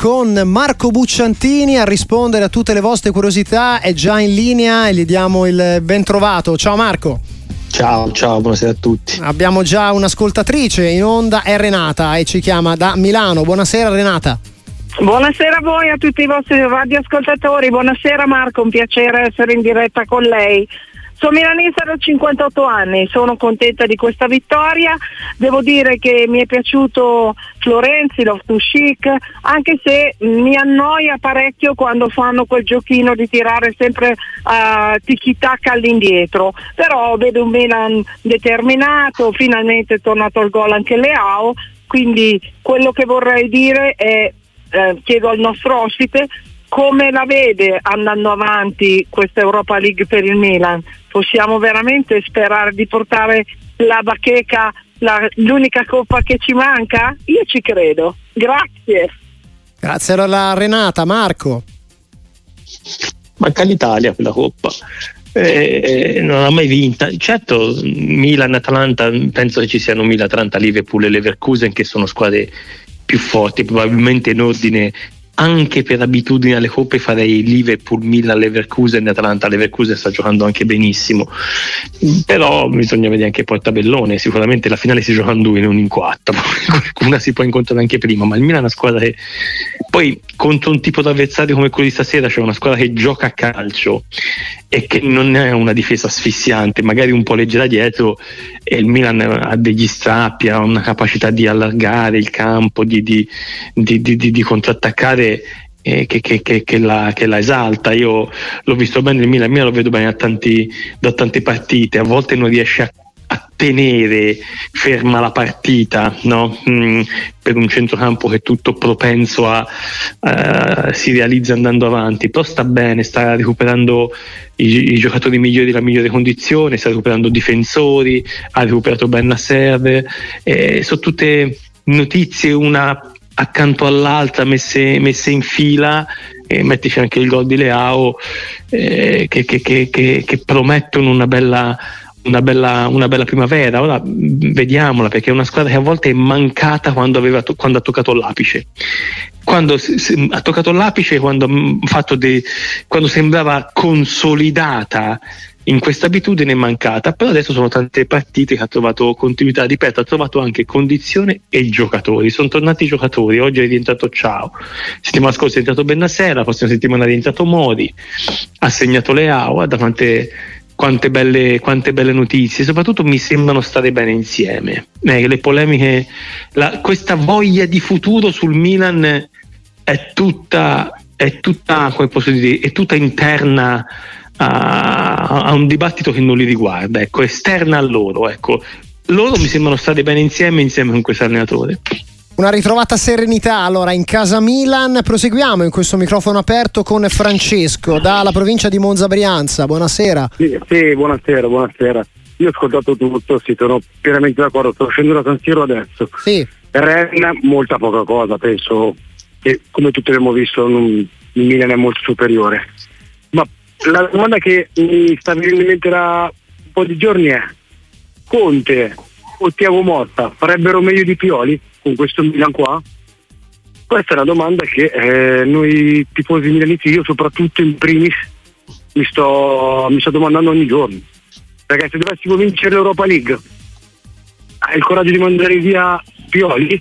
con Marco Bucciantini a rispondere a tutte le vostre curiosità. È già in linea e gli diamo il ben trovato. Ciao Marco. Ciao, ciao, buonasera a tutti. Abbiamo già un'ascoltatrice in onda, è Renata e ci chiama da Milano. Buonasera Renata. Buonasera a voi, a tutti i vostri radioascoltatori. Buonasera Marco, un piacere essere in diretta con lei. Sono milanista da 58 anni, sono contenta di questa vittoria. Devo dire che mi è piaciuto Florenzi, Loftus Chic, anche se mi annoia parecchio quando fanno quel giochino di tirare sempre uh, tiki-tac all'indietro. Però vedo un Milan determinato, finalmente è tornato al gol anche Leao. Quindi quello che vorrei dire è, eh, chiedo al nostro ospite, come la vede andando avanti questa Europa League per il Milan? Possiamo veramente sperare di portare la bacheca, la, l'unica coppa che ci manca? Io ci credo. Grazie. Grazie alla Renata, Marco. Manca l'Italia quella coppa. Eh, eh non ha mai vinta. Certo, Milan, Atalanta, penso che ci siano Milan, Atalanta, Liverpool e Leverkusen che sono squadre più forti, probabilmente in ordine anche per abitudine alle coppe farei Liverpool, Milan, Leverkusen e Atalanta. Leverkusen sta giocando anche benissimo, però bisogna vedere anche poi il tabellone. Sicuramente la finale si gioca in due, non in quattro. Una si può incontrare anche prima, ma il Milan è una squadra che poi contro un tipo di avversario come quello di stasera, cioè una squadra che gioca a calcio e che non è una difesa asfissiante, magari un po' leggera dietro, e il Milan ha degli strappi, ha una capacità di allargare il campo, di, di, di, di contrattaccare che, che, che, che, la, che, la, esalta. Io l'ho visto bene il Milan, il lo vedo bene tanti, da tante partite, a volte non riesce a a tenere ferma la partita no? mm, per un centrocampo che è tutto propenso a uh, si realizza andando avanti però sta bene, sta recuperando i, i, giocatori migliori la migliore condizione sta recuperando difensori ha recuperato Bernasser eh, sono tutte notizie una accanto all'altra messe, messe in fila e mettici anche il gol di Leao eh, che, che, che, che promettono una bella una bella, una bella, primavera. Ora vediamola perché è una squadra che a volte è mancata quando, aveva, quando ha toccato l'apice. Quando ha toccato l'apice, quando, de, quando sembrava consolidata in questa abitudine mancata, però adesso sono tante partite che ha trovato continuità, ripeto, ha trovato anche condizione e giocatori, sono tornati i giocatori, oggi è rientrato Ciao, settimana scorsa è entrato Bennassera, la prossima settimana è rientrato Modi, ha segnato Leao, guarda quante quante belle, quante belle, notizie, soprattutto mi sembrano stare bene insieme. Eh, le polemiche, la, questa voglia di futuro sul Milan è tutta, è tutta, come posso dire, è tutta interna a, a, un dibattito che non li riguarda, ecco, esterna a loro. Ecco. Loro mi sembrano stare bene insieme insieme con questo allenatore. Una ritrovata serenità allora in casa Milan. Proseguiamo in questo microfono aperto con Francesco dalla provincia di Monza Brianza. Buonasera. Sì, sì, buonasera, buonasera. Io ho ascoltato tutto, sì, sono pienamente d'accordo. Sto scendendo da San Siro adesso. Sì. Ren, molta poca cosa, penso che come tutti abbiamo visto non, il Milan è molto superiore. La domanda che mi sta venendo in mente da un po' di giorni è Conte o Tiago Motta farebbero meglio di Pioli? con questo Milan qua? Questa è una domanda che eh, noi tifosi milanisti, io soprattutto in primis, mi sto, mi sto domandando ogni giorno. Perché se dovessimo vincere l'Europa League, hai il coraggio di mandare via Pioli?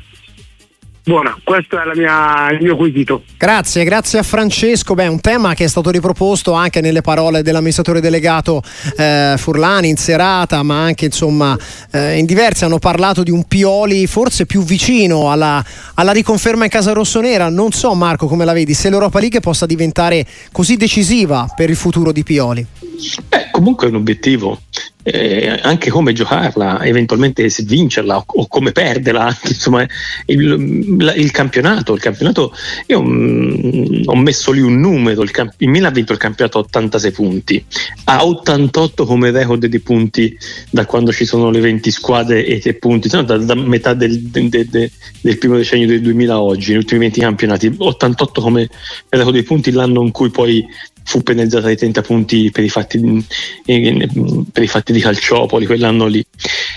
Buona, questo è mia, il mio quesito. Grazie, grazie a Francesco. Beh, un tema che è stato riproposto anche nelle parole dell'amministratore delegato eh, Furlani in serata, ma anche insomma eh, in diversi hanno parlato di un Pioli forse più vicino alla, alla, riconferma in casa rossonera. Non so Marco come la vedi, se l'Europa League possa diventare così decisiva per il futuro di Pioli. Beh, comunque è un obiettivo eh, anche come giocarla, eventualmente se vincerla o, o come perderla, insomma il, il, campionato, il campionato io mh, mm, ho messo lì un numero, il, camp- il Milan ha vinto il campionato a 86 punti, ha 88 come record di punti da quando ci sono le 20 squadre e 3 punti, da, da, metà del, de, de, de, del, primo decennio del 2000 oggi, negli ultimi 20 campionati, 88 come record di punti l'anno in cui poi fu penalizzata di 30 punti per i fatti, per i fatti di Calciopoli quell'anno lì.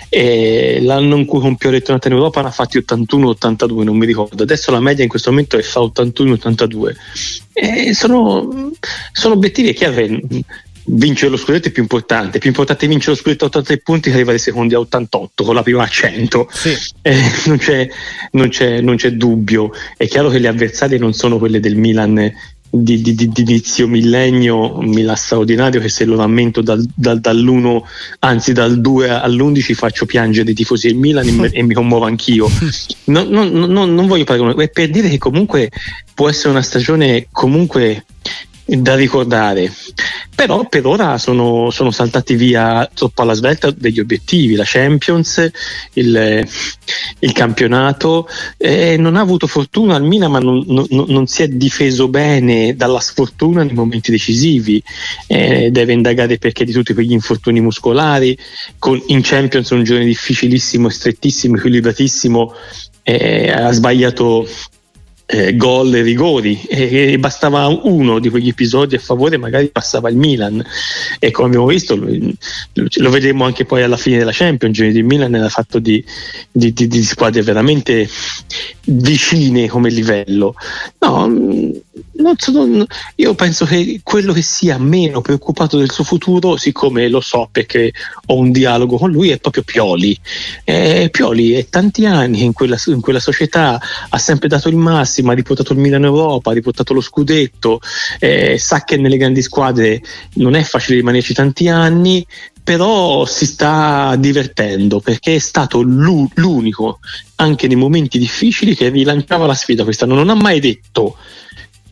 E l'anno in cui compiò il ritornato in Europa ne ha fatti 81-82, non mi ricordo. Adesso la media in questo momento è fa 81-82. E sono, sono obiettivi che avrei vincere lo scudetto è più importante. Più importante vincere lo scudetto a 83 punti che arrivare secondi a 88 con la prima a 100. Sì. Eh, non, c'è, non, c'è, non, c'è, dubbio. È chiaro che le avversarie non sono quelle del Milan di, di, di, di inizio millennio, Milan straordinario che se lo rammento dal, dal, dall'1, anzi dal 2 all'11 faccio piangere i tifosi del Milan e, e mi commuovo anch'io. Non, non, non, non voglio paragonare, è per dire che comunque può essere una stagione comunque da ricordare. Però per ora sono, sono, saltati via troppo alla svelta degli obiettivi, la Champions, il, il campionato. Eh, non ha avuto fortuna al Milan, ma non, non, non, si è difeso bene dalla sfortuna nei momenti decisivi. Eh, deve indagare perché di tutti quegli infortuni muscolari. Con, in Champions un giorno difficilissimo, strettissimo, equilibratissimo. Eh, ha sbagliato eh, gol e rigori. E, e, bastava uno di quegli episodi a favore magari passava il Milan. E come abbiamo visto lo, lo vedremo anche poi alla fine della Champions. Il Milan era fatto di, di, di, di squadre veramente vicine come livello. No non sono, io penso che quello che sia meno preoccupato del suo futuro, siccome lo so perché ho un dialogo con lui, è proprio Pioli. Eh, Pioli è tanti anni in quella, in quella, società, ha sempre dato il massimo, ha riportato il Milano Europa, ha riportato lo scudetto, eh, sa che nelle grandi squadre non è facile rimanerci tanti anni, però si sta divertendo perché è stato l'unico anche nei momenti difficili che rilanciava la sfida quest'anno non ha mai detto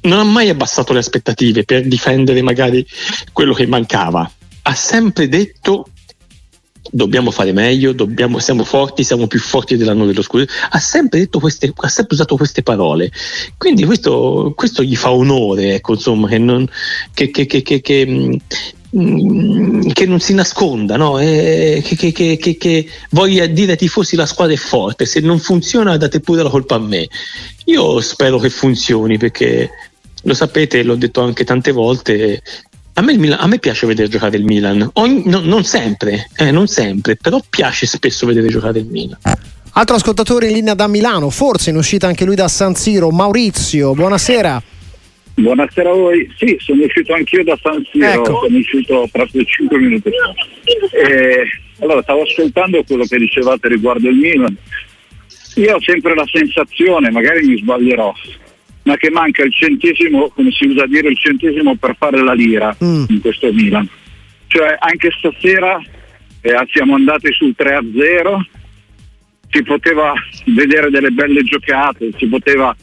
non ha mai abbassato le aspettative per difendere magari quello che mancava. Ha sempre detto dobbiamo fare meglio, dobbiamo, siamo forti, siamo più forti dell'anno dello scudetto. Ha sempre, detto queste, ha sempre usato queste parole. Quindi questo, questo gli fa onore, ecco, insomma, che non, che, che, che, mm, che non si nasconda, no? eh, che, che, che, che, voglia dire ai tifosi la squadra è forte, se non funziona date pure la colpa a me. Io spero che funzioni perché lo sapete, l'ho detto anche tante volte, a me, Milan, a me, piace vedere giocare il Milan, Ogni, no, non sempre, eh, non sempre, però piace spesso vedere giocare il Milan. Altro ascoltatore in linea da Milano, forse in uscita anche lui da San Siro, Maurizio, buonasera. Buonasera a voi, sì, sono uscito anch'io da San Siro, ecco. sono uscito proprio 5 minuti fa. E, allora, stavo ascoltando quello che dicevate riguardo il Milan. Io ho sempre la sensazione, magari mi sbaglierò, ma che manca il centesimo, come si usa dire, il centesimo per fare la lira mm. in questo Milan. Cioè anche stasera eh, siamo andati sul 3-0, si poteva vedere delle belle giocate, si poteva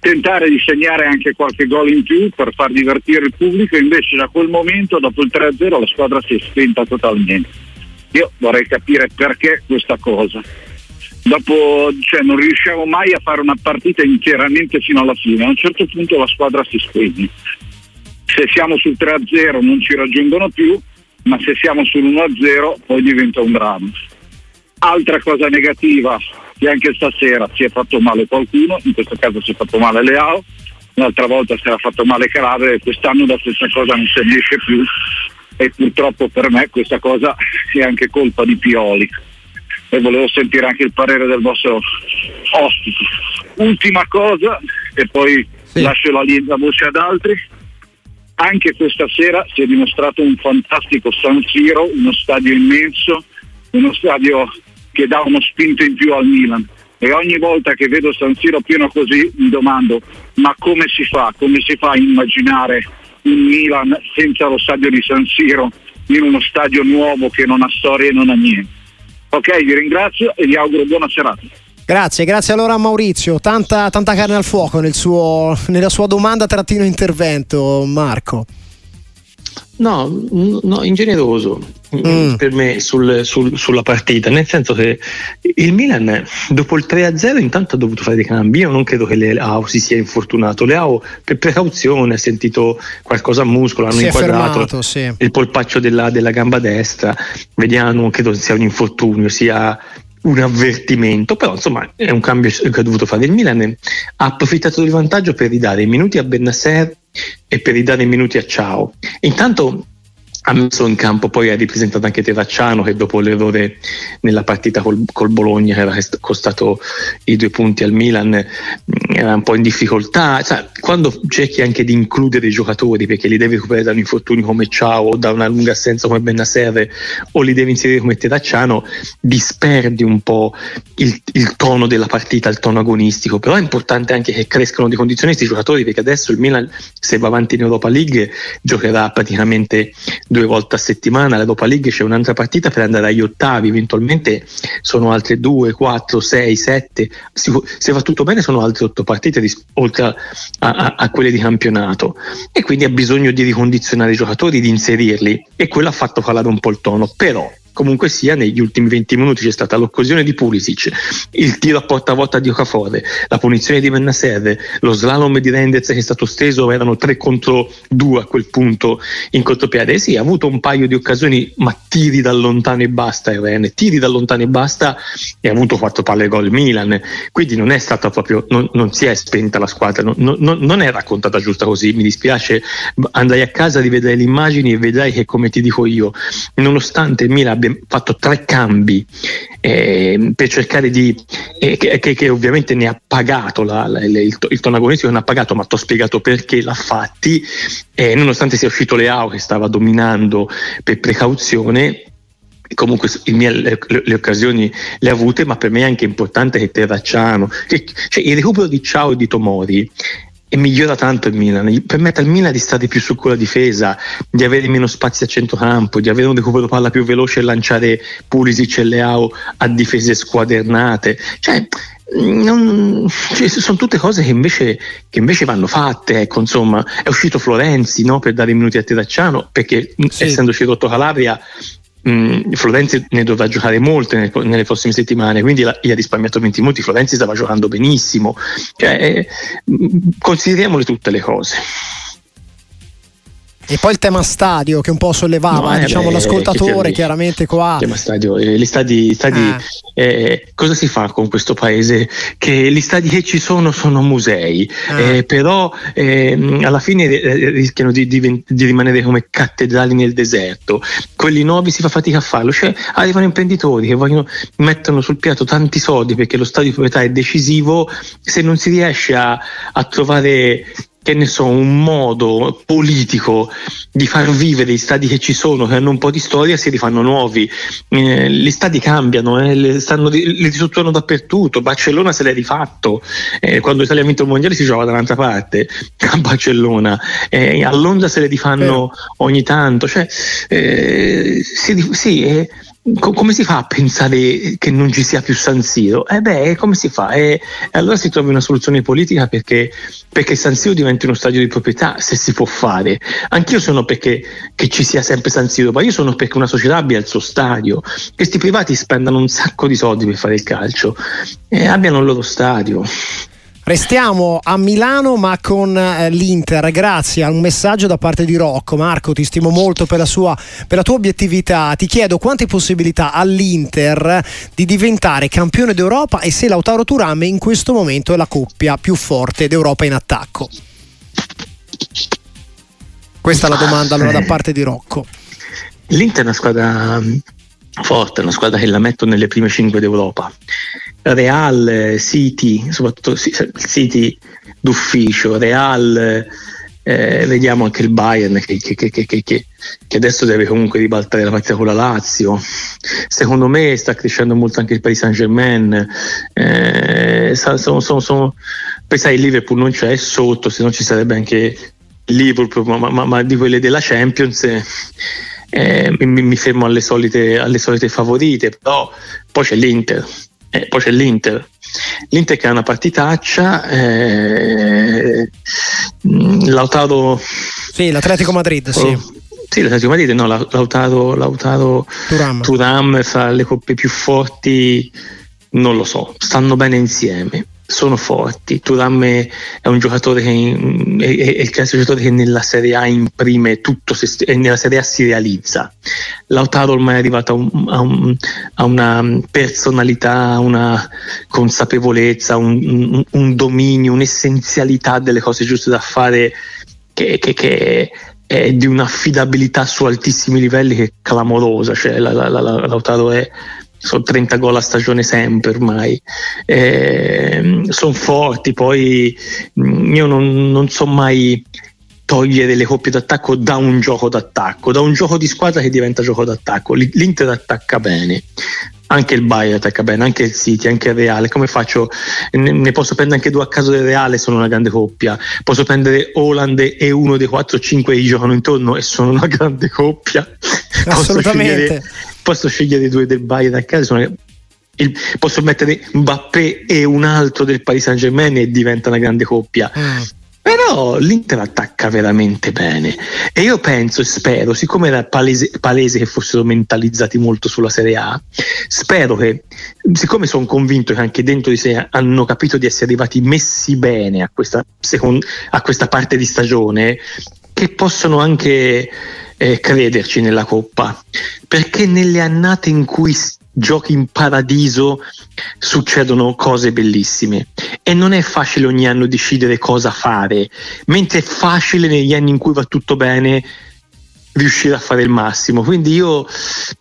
tentare di segnare anche qualche gol in più per far divertire il pubblico, invece da quel momento, dopo il 3-0, la squadra si è spenta totalmente. Io vorrei capire perché questa cosa dopo cioè, non riusciamo mai a fare una partita interamente fino alla fine, a un certo punto la squadra si spegne. Se siamo sul 3-0 non ci raggiungono più, ma se siamo sul 1-0 poi diventa un dramma. Altra cosa negativa, che anche stasera si è fatto male qualcuno, in questo caso si è fatto male Leao, l'altra volta si era fatto male Calabria quest'anno la stessa cosa non se ne esce più e purtroppo per me questa cosa è anche colpa di Pioli e volevo sentire anche il parere del vostro ospite. Ultima cosa e poi sì. lascio la, la voce ad altri. Anche questa sera si è dimostrato un fantastico San Siro, uno stadio immenso, uno stadio che dà uno spinto in più al Milan. E ogni volta che vedo San Siro pieno così mi domando ma come si fa? Come si fa a immaginare un Milan senza lo stadio di San Siro in uno stadio nuovo che non ha storia e non ha niente? Ok, vi ringrazio e vi auguro buona serata. Grazie, grazie allora a Maurizio. Tanta, tanta carne al fuoco nel suo, nella sua domanda trattino intervento, Marco. No, no ingeneroso mm. per me sul, sul, sulla partita, nel senso che il Milan dopo il 3-0 intanto ha dovuto fare dei cambi, io non credo che Leao si sia infortunato, Leao per precauzione ha sentito qualcosa a muscolo, hanno si inquadrato fermato, sì. il polpaccio della, della, gamba destra, vediamo, credo sia un infortunio, sia un avvertimento, però insomma è un cambio che ha dovuto fare il Milan, ha approfittato del vantaggio per ridare i minuti a Bennasser e per ridare minuti a Ciao. Intanto ha messo in campo, poi ha ripresentato anche Terracciano che dopo l'errore nella partita col, col, Bologna che era costato i due punti al Milan mm, era un po' in difficoltà. Cioè, quando cerchi anche di includere i giocatori perché li devi recuperare da un infortunio come Ciao o da una lunga assenza come Bennaserre o li devi inserire come Terracciano disperdi un po' il, il tono della partita, il tono agonistico. Però è importante anche che crescano di condizioni questi giocatori perché adesso il Milan se va avanti in Europa League giocherà praticamente due volte a settimana, l'Europa League c'è un'altra partita per andare agli ottavi, eventualmente sono altre due, quattro, sei, sette, se va tutto bene sono altre otto partite oltre a, a, a, quelle di campionato. E quindi ha bisogno di ricondizionare i giocatori, di inserirli. E quello ha fatto calare un po' il tono, però comunque sia negli ultimi 20 minuti c'è stata l'occasione di Pulisic, il tiro a porta vuota di Okafor, la punizione di Bennaserre, lo slalom di Rendez che è stato steso, erano 3 contro 2 a quel punto in contropiede. sì, ha avuto un paio di occasioni, ma tiri da lontano e basta Irene, tiri da lontano e basta e ha avuto 4 palle gol Milan, quindi non è stata proprio, non, non si è spenta la squadra, non, non, non, è raccontata giusta così, mi dispiace, andrai a casa, rivedrai le immagini e vedrai che come ti dico io, nonostante Milan abbia fatto tre cambi eh, per cercare di eh, che, che, ovviamente ne ha pagato la, la, il, il tono agonistico ne ha pagato ma ti ho spiegato perché l'ha fatti eh, nonostante sia uscito Leao che stava dominando per precauzione comunque mie, le, le, occasioni le ha avute ma per me è anche importante che Terracciano che, cioè, il recupero di Ciao e di Tomori e migliora tanto il Milan, permette al Milan di stare più su quella difesa, di avere meno spazi a centrocampo, di avere un recupero palla più veloce e lanciare Pulisic e Leao a difese squadernate. Cioè, non, cioè, sono tutte cose che invece, che invece vanno fatte. Ecco, insomma, è uscito Florenzi no, per dare i minuti a Terracciano perché sì. essendoci rotto Calabria mh, Florenzi ne dovrà giocare molte nelle, prossime settimane, quindi la, gli ha risparmiato 20 minuti, Florenzi stava giocando benissimo, cioè, eh, consideriamole tutte le cose. E poi il tema stadio che un po' sollevava no, eh, diciamo, beh, l'ascoltatore, chiaramente qua. Il tema stadio, eh, gli stadi, stadi ah. eh, cosa si fa con questo paese? Che gli stadi che ci sono sono musei, ah. Eh, però ehm, alla fine eh, rischiano di, di, di, rimanere come cattedrali nel deserto. Quelli nuovi si fa fatica a farlo, cioè arrivano imprenditori che vogliono, mettono sul piatto tanti soldi perché lo stadio di proprietà è decisivo, se non si riesce a, a trovare che ne so, un modo politico di far vivere gli stadi che ci sono, che hanno un po' di storia, si rifanno nuovi. Eh, gli stadi cambiano, eh, li, stanno, ristrutturano dappertutto. Barcellona se l'è rifatto, eh, quando l'Italia ha vinto il mondiale si giocava dall'altra parte, a Barcellona. Eh, a Londra se le rifanno ogni tanto. Cioè, eh, sì, sì eh, come si fa a pensare che non ci sia più San Siro? Eh beh, come si fa? E allora si trovi una soluzione politica perché, perché San Siro diventi uno stadio di proprietà, se si può fare. Anch'io sono perché ci sia sempre San Siro, ma io sono perché una società abbia il suo stadio. Questi privati spendano un sacco di soldi per fare il calcio e abbiano il loro stadio. Restiamo a Milano ma con eh, l'Inter, grazie a un messaggio da parte di Rocco. Marco, ti stimo molto per la, sua, per la tua obiettività. Ti chiedo quante possibilità ha l'Inter di diventare campione d'Europa e se Lautaro Turame in questo momento è la coppia più forte d'Europa in attacco. Questa è la domanda allora da parte di Rocco. L'Inter è una squadra mm, forte, una squadra che la metto nelle prime 5 d'Europa. Real, City, soprattutto City d'ufficio, Real, eh, vediamo anche il Bayern che, che, che, che, adesso deve comunque ribaltare la partita con la Lazio. Secondo me sta crescendo molto anche il Paris Saint Germain. Eh, sono, sono, sono, pensare il Liverpool non c'è sotto, se no ci sarebbe anche Liverpool, ma, ma, ma di quelle della Champions. Eh, mi, mi, fermo alle solite, alle solite favorite, però poi c'è l'Inter e poi c'è l'Inter. L'Inter che ha una partitaccia, eh, Lautaro... Sì, l'Atletico Madrid, sì. Oh, sì, l'Atletico Madrid, no, Lautaro, Lautaro Turam. Turam fra le coppie più forti, non lo so, stanno bene insieme sono forti. Turam è un giocatore che è, è il classico giocatore che nella Serie A imprime tutto e nella Serie A si realizza. Lautaro ormai è arrivato a, un, a, un, a una personalità, una consapevolezza, un, un, dominio, un'essenzialità delle cose giuste da fare che, che, che è di un'affidabilità su altissimi livelli che è clamorosa, cioè la, la, la, Lautaro è sono 30 gol a stagione sempre ormai, eh, sono forti, poi mm, io non, non so mai togliere le coppie d'attacco da un gioco d'attacco, da un gioco di squadra che diventa gioco d'attacco. L'Inter attacca bene, anche il Bayern attacca bene, anche il City, anche il Reale. Come faccio? Ne, ne, posso prendere anche due a caso del Reale, sono una grande coppia. Posso prendere Holland e uno dei 4-5 che giocano intorno e sono una grande coppia. Assolutamente. Posso scegliere, scegliere due del Bayern a caso. Sono, il, posso mettere Mbappé e un altro del Paris Saint Germain e diventa una grande coppia. Mm. Però l'Inter attacca veramente bene e io penso e spero, siccome era palese, palese, che fossero mentalizzati molto sulla Serie A, spero che, siccome sono convinto che anche dentro di sé hanno capito di essere arrivati messi bene a questa, secondo, a questa parte di stagione, che possono anche eh, crederci nella Coppa, perché nelle annate in cui giochi in paradiso succedono cose bellissime. E non è facile ogni anno decidere cosa fare, mentre è facile negli anni in cui va tutto bene riuscire a fare il massimo. Quindi io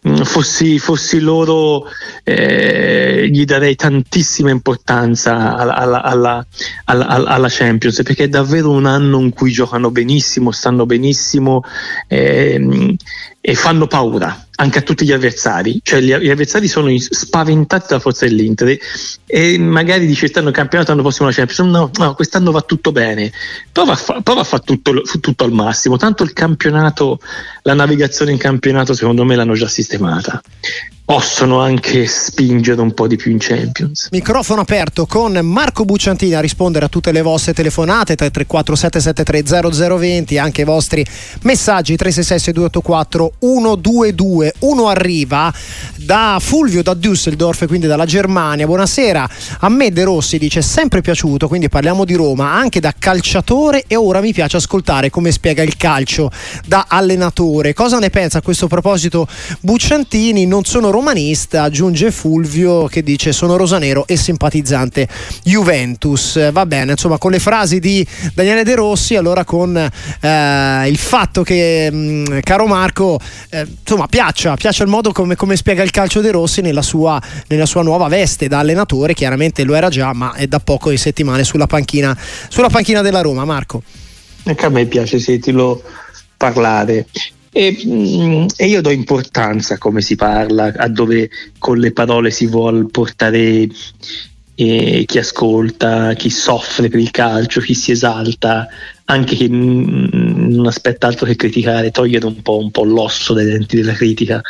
mm, fossi, fossi loro eh, gli darei tantissima importanza alla, alla, alla, alla, Champions perché è davvero un anno in cui giocano benissimo, stanno benissimo eh, e fanno paura anche a tutti gli avversari, cioè gli, gli avversari sono spaventati dalla forza dell'Inter e magari dice quest'anno campionato l'anno prossimo la Champions, no, no, quest'anno va tutto bene, prova a, fa, prova a fare tutto, tutto, al massimo, tanto il campionato, la navigazione in campionato secondo me l'hanno già sistemata possono anche spingere un po' di più in Champions. Microfono aperto con Marco Bucciantini a rispondere a tutte le vostre telefonate 334 773 0020 anche i vostri messaggi 366 6284 122 uno arriva da Fulvio da Düsseldorf quindi dalla Germania. Buonasera. A me De Rossi dice sempre piaciuto quindi parliamo di Roma anche da calciatore e ora mi piace ascoltare come spiega il calcio da allenatore. Cosa ne pensa a questo proposito Bucciantini? Non sono romanista, aggiunge Fulvio che dice sono rosanero e simpatizzante Juventus. Va bene, insomma, con le frasi di Daniele De Rossi, allora con eh, il fatto che, mh, mm, caro Marco, eh, insomma, piaccia, piaccia il modo come, come, spiega il calcio De Rossi nella sua, nella sua nuova veste da allenatore, chiaramente lo era già, ma è da poco di settimane sulla panchina, sulla panchina della Roma. Marco. Anche a me piace sentirlo parlare e, mm, e, io do importanza a come si parla, a dove con le parole si vuole portare eh, chi ascolta, chi soffre per il calcio, chi si esalta, anche chi non aspetta altro che criticare, togliere un po', un po l'osso dai denti della critica.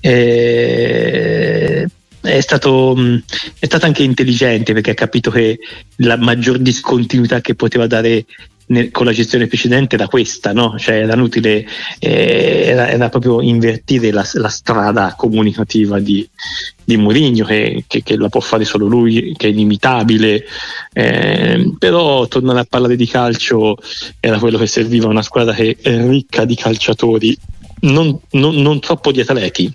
Eh, è stato, mm, è stato, anche intelligente perché ha capito che la maggior discontinuità che poteva dare nel, con la gestione precedente era questa, no? cioè era inutile, eh, era, era, proprio invertire la, la strada comunicativa di, di Mourinho che, che, che, la può fare solo lui, che è inimitabile, eh, però tornare a parlare di calcio era quello che serviva, una squadra che è ricca di calciatori, non, non, non troppo di atleti,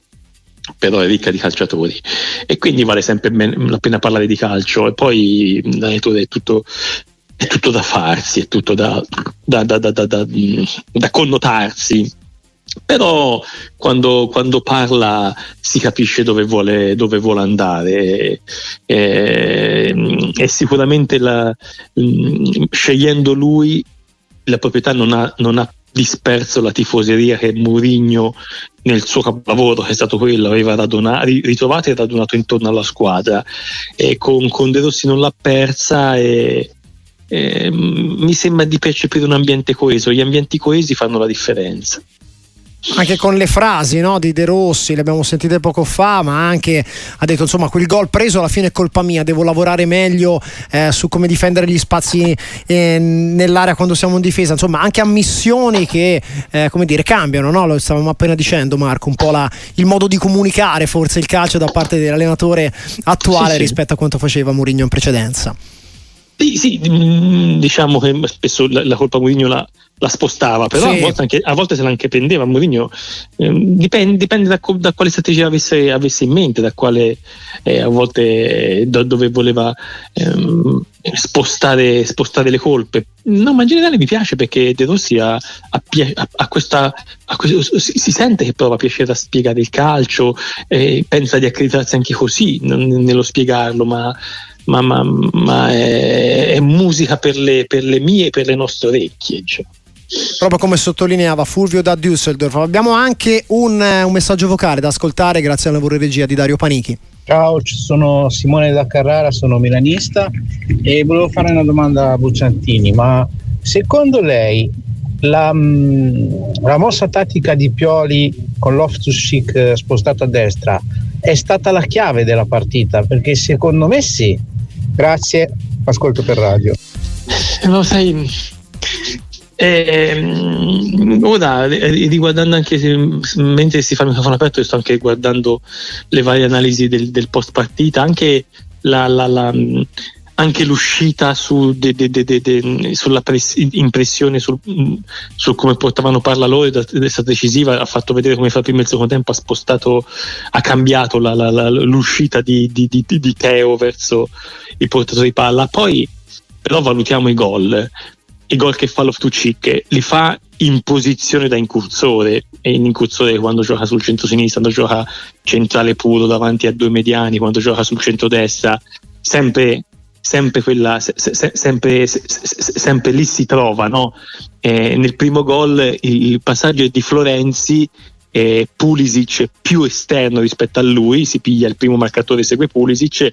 però è ricca di calciatori. E quindi vale sempre ben, la pena parlare di calcio. E poi è tutto è tutto da farsi, è tutto da, da, da, da connotarsi. Però quando, quando, parla si capisce dove vuole, dove vuole andare. E, e sicuramente la, scegliendo lui la proprietà non ha, non ha disperso la tifoseria che Mourinho nel suo capolavoro che è stato quello aveva radunato, ritrovato e radunato intorno alla squadra e con, con De Rossi non l'ha persa e, eh, mi sembra di percepire un ambiente coeso. Gli ambienti coesi fanno la differenza anche con le frasi no, di De Rossi, le abbiamo sentite poco fa, ma anche ha detto insomma quel gol preso alla fine è colpa mia, devo lavorare meglio eh, su come difendere gli spazi eh, nell'area quando siamo in difesa, insomma anche ammissioni che eh, come dire, cambiano, no? lo stavamo appena dicendo Marco, un po' la, il modo di comunicare forse il calcio da parte dell'allenatore attuale sì, sì. rispetto a quanto faceva Mourinho in precedenza. Sì, sì, mm, diciamo che spesso la, la colpa Mourinho la, la spostava, però sì. a, volte anche, a, volte se la anche prendeva. Mourinho eh, dipende, dipende da, da, quale strategia avesse, avesse, in mente, da quale eh, a volte do, dove voleva ehm, spostare, spostare, le colpe. No, ma in generale mi piace perché De Rossi ha, ha questa, questo, si, si, sente che prova piacere a spiegare il calcio, eh, pensa di accreditarsi anche così non, nello spiegarlo, ma ma, ma, ma è, è, musica per le, per le mie e per le nostre orecchie. Cioè proprio come sottolineava Fulvio da Düsseldorf. Abbiamo anche un, eh, un, messaggio vocale da ascoltare grazie al lavoro regia di Dario Panichi. Ciao, sono Simone da Carrara, sono milanista e volevo fare una domanda a Bucciantini, ma secondo lei la, mm, la mossa tattica di Pioli con Loftus-Cheek eh, spostato a destra è stata la chiave della partita? Perché secondo me sì. Grazie, ascolto per radio. Lo sai, eh, ora, riguardando anche mentre si fa il microfono aperto, sto anche guardando le varie analisi del, del post partita, anche la, la, la anche l'uscita su de, de, de, sulla pres- impressione sul, su come portavano parla loro è stata decisiva, ha fatto vedere come fa prima il secondo tempo, ha spostato, ha cambiato l'uscita di, di, di, di Teo verso il portatore di palla. Poi però valutiamo i gol. I gol che fa Loftucic li fa in posizione da incursore e in incursore quando gioca sul centro-sinistra, quando gioca centrale puro davanti a due mediani, quando gioca sul centro-destra, sempre sempre, quella, se, se, sempre, se, sempre, lì si trova. No? Eh, nel primo gol il passaggio è di Florenzi eh, Pulisic più esterno rispetto a lui, si piglia il primo marcatore, segue Pulisic.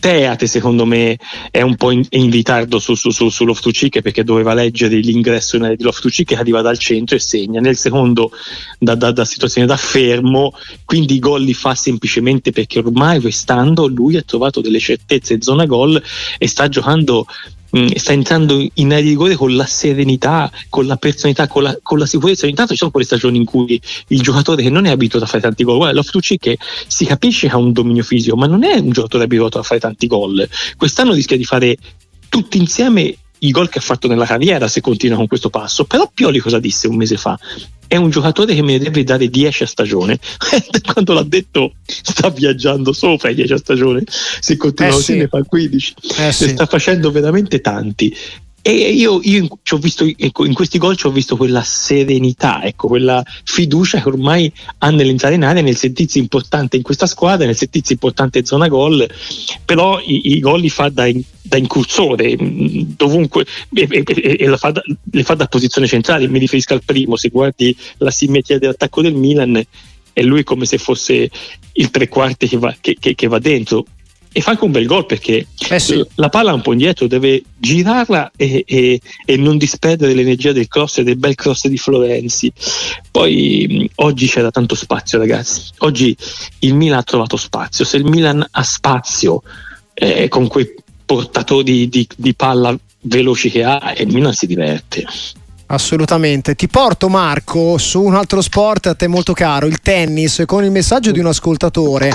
Teate, secondo me, è un po' in, in ritardo su, su, su, su perché doveva leggere l'ingresso di Loftucic che arriva dal centro e segna. Nel secondo, da, da, da situazione da fermo, quindi i gol li fa semplicemente perché ormai restando lui ha trovato delle certezze in zona gol e sta giocando Mm, sta entrando in rigore con la serenità, con la personalità, con la, con la sicurezza. Ogni tanto ci sono quelle stagioni in cui il giocatore che non è abituato a fare tanti gol, guarda, Loftucci che si capisce che ha un dominio fisico, ma non è un giocatore abituato a fare tanti gol. Quest'anno rischia di fare tutti insieme i gol che ha fatto nella carriera se continua con questo passo. Però Pioli cosa disse un mese fa? È un giocatore che me ne deve dare 10 a stagione. Quando l'ha detto sta viaggiando sopra i 10 a stagione. Se continua eh così sì. ne fa 15. Eh ne sì. sta facendo veramente tanti. E io, io in, visto, ecco, in, questi gol ci ho visto quella serenità, ecco, quella fiducia che ormai ha nell'entrare in area, nel sentirsi importante in questa squadra, nel sentirsi importante in zona gol, però i, i gol li fa da, da incursore, mm, dovunque, e, e, e fa da, le fa da posizione centrale, mi riferisco al primo, se guardi la simmetria dell'attacco del Milan, è lui come se fosse il tre quarti che va, che, che, che va dentro e fa anche un bel gol perché eh sì. la palla un po' indietro deve girarla e, e, e, non disperdere l'energia del cross e del bel cross di Florenzi. Poi oggi c'era tanto spazio ragazzi. Oggi il Milan ha trovato spazio. Se il Milan ha spazio eh, con quei portatori di, di palla veloci che ha il Milan si diverte. Assolutamente. Ti porto Marco su un altro sport a te molto caro, il tennis, con il messaggio di un ascoltatore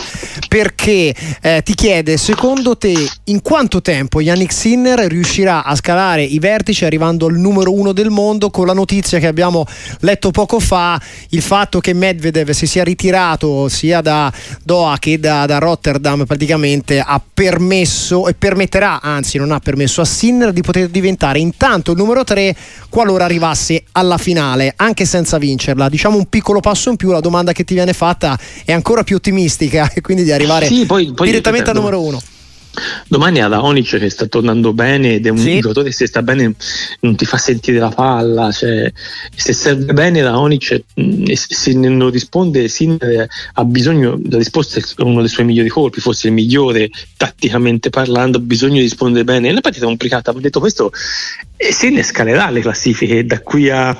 perché eh, ti chiede secondo te in quanto tempo Yannick Sinner riuscirà a scalare i vertici arrivando al numero uno del mondo con la notizia che abbiamo letto poco fa, il fatto che Medvedev si sia ritirato sia da Doha che da, da Rotterdam praticamente ha permesso e permetterà, anzi non ha permesso a Sinner di poter diventare intanto il numero tre qualora arriva arrivasse alla finale, anche senza vincerla. Diciamo un piccolo passo in più, la domanda che ti viene fatta è ancora più ottimistica e quindi di arrivare sì, poi, poi direttamente al numero uno. Domani ha Raonic che sta tornando bene ed è un sì. giocatore che se sta bene non ti fa sentire la palla, cioè, se serve bene Raonic mm, se non risponde Sinner ha bisogno, la risposta è uno dei suoi migliori colpi, forse il migliore tatticamente parlando, ha bisogno di rispondere bene. È una partita complicata, ho detto questo e Sinner scalerà le classifiche da qui a,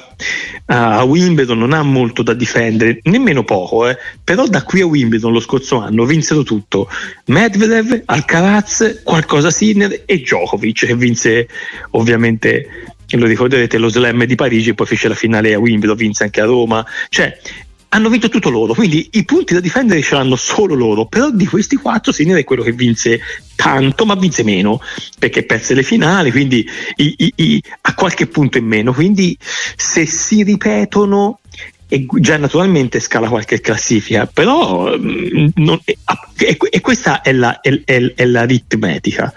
a, Wimbledon non ha molto da difendere, nemmeno poco, eh. però da qui a Wimbledon lo scorso anno vinsero tutto Medvedev, Alcaraz, qualcosa Sinner e Djokovic che vinse ovviamente lo ricorderete lo slam di Parigi poi fece la finale a Wimbledon, vinse anche a Roma, cioè hanno vinto tutto loro, quindi i punti da difendere ce l'hanno solo loro, però di questi quattro Sinner è quello che vinse tanto, ma vinse meno, perché perse le finali, quindi i, i, i, a qualche punto in meno, quindi se si ripetono e già naturalmente scala qualche classifica, però mm, non, e, e, questa è, la, è, è, è l'aritmetica.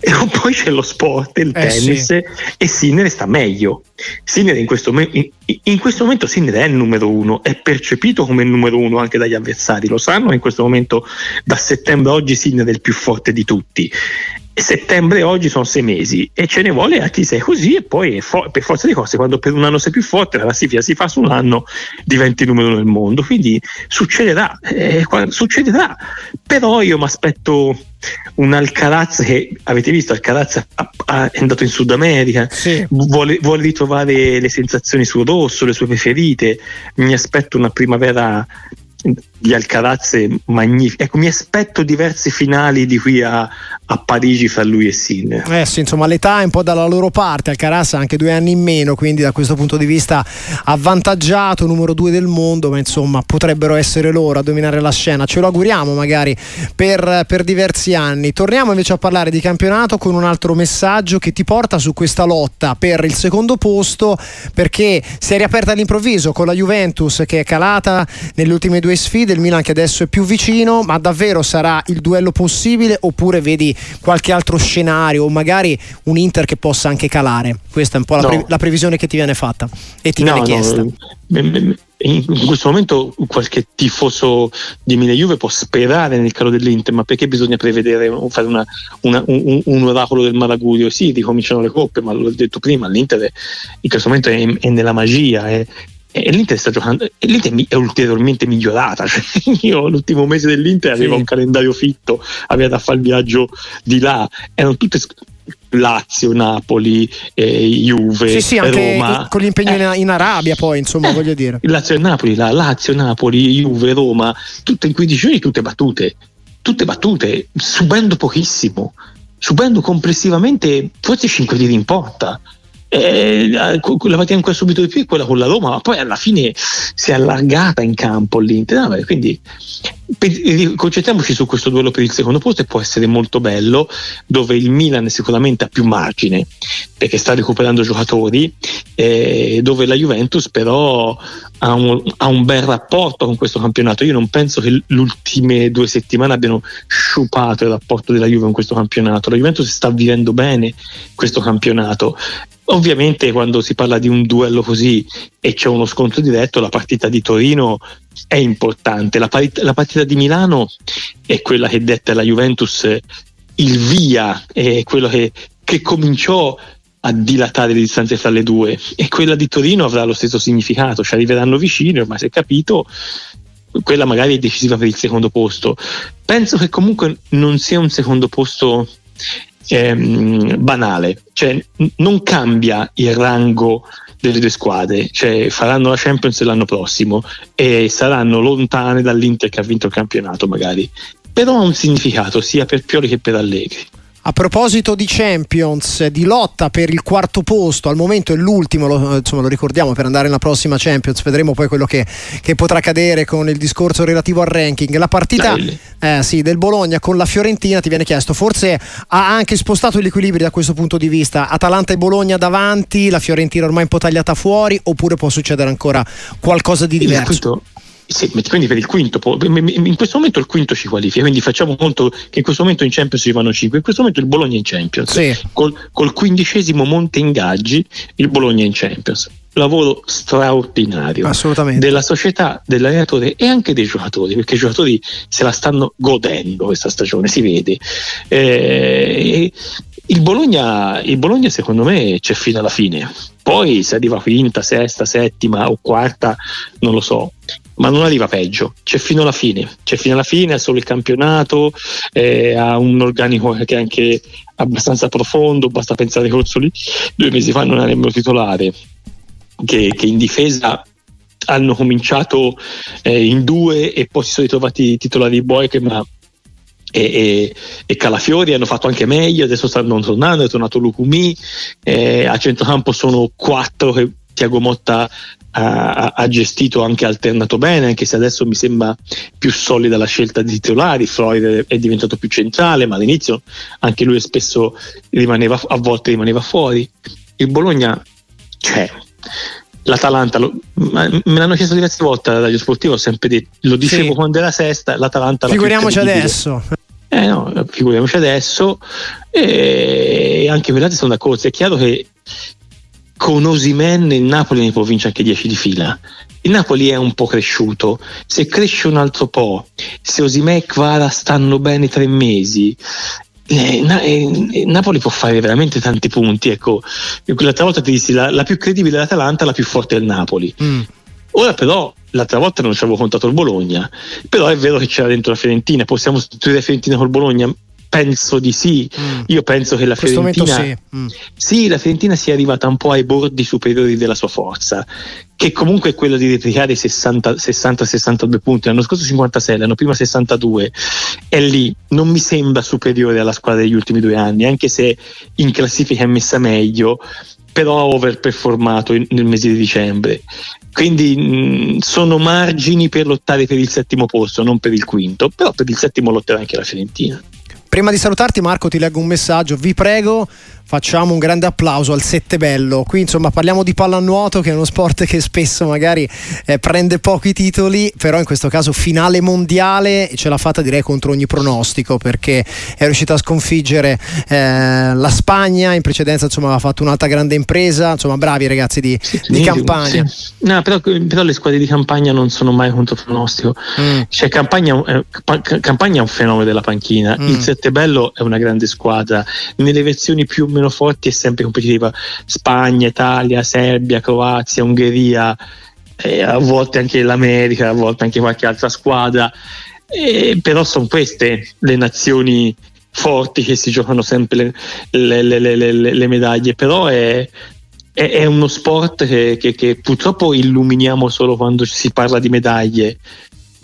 E poi c'è lo sport, il eh tennis sì. e Sinner sta meglio. Sinner in questo, in, in questo, momento Sinner è il numero uno, è percepito come il numero uno anche dagli avversari, lo sanno in questo momento da settembre a oggi Sinner è il più forte di tutti settembre oggi sono sei mesi e ce ne vuole a chi sei così e poi for- per forza di cose quando per un anno sei più forte la classifica si fa su un anno diventi numero uno nel mondo. Quindi succederà eh, succederà. Però io mi aspetto un Alcaraz che avete visto Alcaraz è andato in Sud America sì. vuole, vuole ritrovare le sensazioni sul rosso le sue preferite. Mi aspetto una primavera di Alcaraz magnifico. Ecco, mi aspetto diverse finali di qui a, a, Parigi fra lui e Sinner. Eh sì, insomma, l'età è un po' dalla loro parte. Alcaraz ha anche due anni in meno, quindi da questo punto di vista avvantaggiato, numero due del mondo, ma insomma potrebbero essere loro a dominare la scena. Ce lo auguriamo magari per, per diversi anni. Torniamo invece a parlare di campionato con un altro messaggio che ti porta su questa lotta per il secondo posto, perché si è riaperta all'improvviso con la Juventus che è calata nelle ultime due sfide del Milan che adesso è più vicino, ma davvero sarà il duello possibile oppure vedi qualche altro scenario o magari un Inter che possa anche calare? Questa è un po' la, no. pre- la previsione che ti viene fatta e ti no, viene chiesta. No, in questo momento qualche tifoso di Milan Juve può sperare nel calo dell'Inter, ma perché bisogna prevedere fare una, una, un, un, oracolo del Maragurio? Sì, ricominciano le coppe, ma l'ho detto prima, l'Inter in questo momento è, è nella magia, è, e l'Inter sta giocando e l'Inter è ulteriormente migliorata cioè, io l'ultimo mese dell'Inter sì. aveva un calendario fitto aveva da fare il viaggio di là erano tutte Lazio, Napoli, eh, Juve, sì, sì, Roma. con l'impegno eh, in Arabia poi, insomma, eh, voglio dire. Lazio e Napoli, la Lazio, Napoli, Juve, Roma, tutte in 15 giorni, tutte battute, tutte battute, subendo pochissimo, subendo complessivamente forse 5 tiri in porta eh, la in cui ha subito di più è quella con la Roma, ma poi alla fine si è allargata in campo l'Inter. No, quindi per, concentriamoci su questo duello per il secondo posto e può essere molto bello, dove il Milan sicuramente ha più margine perché sta recuperando giocatori, eh, dove la Juventus però ha un, ha un, bel rapporto con questo campionato. Io non penso che le ultime due settimane abbiano sciupato il rapporto della Juve con questo campionato. La Juventus sta vivendo bene questo campionato Ovviamente quando si parla di un duello così e c'è uno scontro diretto, la partita di Torino è importante. La, parit- la partita di Milano è quella che detta la Juventus il via, è quello che, che cominciò a dilatare le distanze fra le due e quella di Torino avrà lo stesso significato, ci arriveranno vicini, ormai si è capito, quella magari è decisiva per il secondo posto. Penso che comunque non sia un secondo posto ehm, banale, cioè n- non cambia il rango delle due squadre, cioè faranno la Champions l'anno prossimo e saranno lontane dall'Inter che ha vinto il campionato magari, però ha un significato sia per Pioli che per Allegri. A proposito di Champions, di lotta per il quarto posto, al momento è l'ultimo, lo, insomma, lo ricordiamo per andare nella prossima Champions, vedremo poi quello che, che potrà accadere con il discorso relativo al ranking. La partita eh, sì, del Bologna con la Fiorentina ti viene chiesto, forse ha anche spostato gli equilibri da questo punto di vista. Atalanta e Bologna davanti, la Fiorentina ormai un po' tagliata fuori, oppure può succedere ancora qualcosa di diverso? Sì, quindi per il quinto, in questo momento il quinto ci qualifica, quindi facciamo conto che in questo momento in Champions ci vanno 5, in questo momento il Bologna è in Champions, sì. col, col quindicesimo monte ingaggi il Bologna è in Champions. Lavoro straordinario della società, dell'allenatore e anche dei giocatori, perché i giocatori se la stanno godendo questa stagione, si vede. Eh, il Bologna, il Bologna secondo me c'è fino alla fine, poi se arriva quinta, sesta, settima o quarta, non lo so. Ma non arriva peggio, c'è fino alla fine, c'è fino alla fine, ha solo il campionato, eh, ha un organico che è anche abbastanza profondo, basta pensare che Ozzoli due mesi fa non era nemmeno titolare, che, che in difesa hanno cominciato eh, in due e poi si sono ritrovati titolari Boyke ma e, e, Calafiori hanno fatto anche meglio, adesso stanno tornando, è tornato Lucumi, eh, a centrocampo sono quattro che Tiago Motta ha, ha, gestito anche alternato bene, anche se adesso mi sembra più solida la scelta di titolari, Freud è diventato più centrale, ma all'inizio anche lui spesso rimaneva, a volte rimaneva fuori. Il Bologna c'è. L'Atalanta, lo, me l'hanno chiesto diverse volte da Radio Sportivo, ho sempre detto, lo dicevo sì. quando era sesta, l'Atalanta... Figuriamoci adesso. Eh no, figuriamoci adesso. E anche per l'altro sono d'accordo. È chiaro che con Osimen il Napoli ne può vincere anche 10 di fila. Il Napoli è un po' cresciuto, se cresce un altro po', se Osimen e Kvara stanno bene tre mesi, eh, Na- eh, Napoli può fare veramente tanti punti. Ecco, l'altra volta ti dissi la, la più credibile è l'Atalanta, la più forte il Napoli. Mm. Ora però l'altra volta non ci avevo contato il Bologna, però è vero che c'era dentro la Fiorentina, possiamo sostituire la Fiorentina col Bologna? Penso di sì. Mm. Io penso che la Fiorentina, sì. Mm. sì. la Fiorentina sia arrivata un po' ai bordi superiori della sua forza, che comunque è quello di replicare i 60-62 punti. L'anno scorso 56, l'anno prima 62. È lì, non mi sembra superiore alla squadra degli ultimi due anni, anche se in classifica è messa meglio però ha overperformato nel mese di dicembre. Quindi mh, sono margini per lottare per il settimo posto, non per il quinto, però per il settimo lotterà anche la Fiorentina. Prima di salutarti Marco ti leggo un messaggio, vi prego facciamo un grande applauso al Sette Bello. Qui insomma parliamo di pallanuoto che è uno sport che spesso magari eh, prende pochi titoli, però in questo caso finale mondiale ce l'ha fatta direi contro ogni pronostico perché è riuscita a sconfiggere eh, la Spagna, in precedenza insomma aveva fatto un'altra grande impresa, insomma bravi ragazzi di, sì, di campagna. Sì. No, però, però, le squadre di campagna non sono mai contro pronostico. Mm. Cioè, campagna, eh, campagna, è un fenomeno della panchina, mm. il Sette Bello è una grande squadra, nelle versioni più meno forti è sempre competitiva. Spagna, Italia, Serbia, Croazia, Ungheria, eh, a volte anche l'America, a volte anche qualche altra squadra. Eh, però sono queste le nazioni forti che si giocano sempre le, le, le, le medaglie. Però è, è, è uno sport che, che, che, purtroppo illuminiamo solo quando si parla di medaglie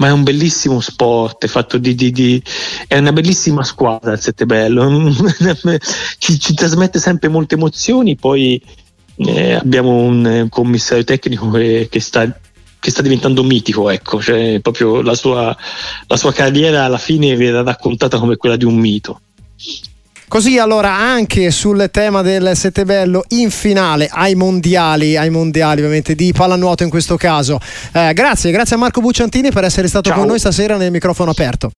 ma è un bellissimo sport, è fatto di, di, di è una bellissima squadra il Sette Bello, ci, ci, trasmette sempre molte emozioni, poi eh, abbiamo un, un, commissario tecnico che, che, sta, che, sta, diventando mitico, ecco, cioè proprio la sua, la sua carriera alla fine viene raccontata come quella di un mito. Così allora anche sul tema del Settebello in finale ai mondiali, ai mondiali ovviamente di pallanuoto in questo caso. Eh, grazie, grazie a Marco Bucciantini per essere stato Ciao. con noi stasera nel microfono aperto.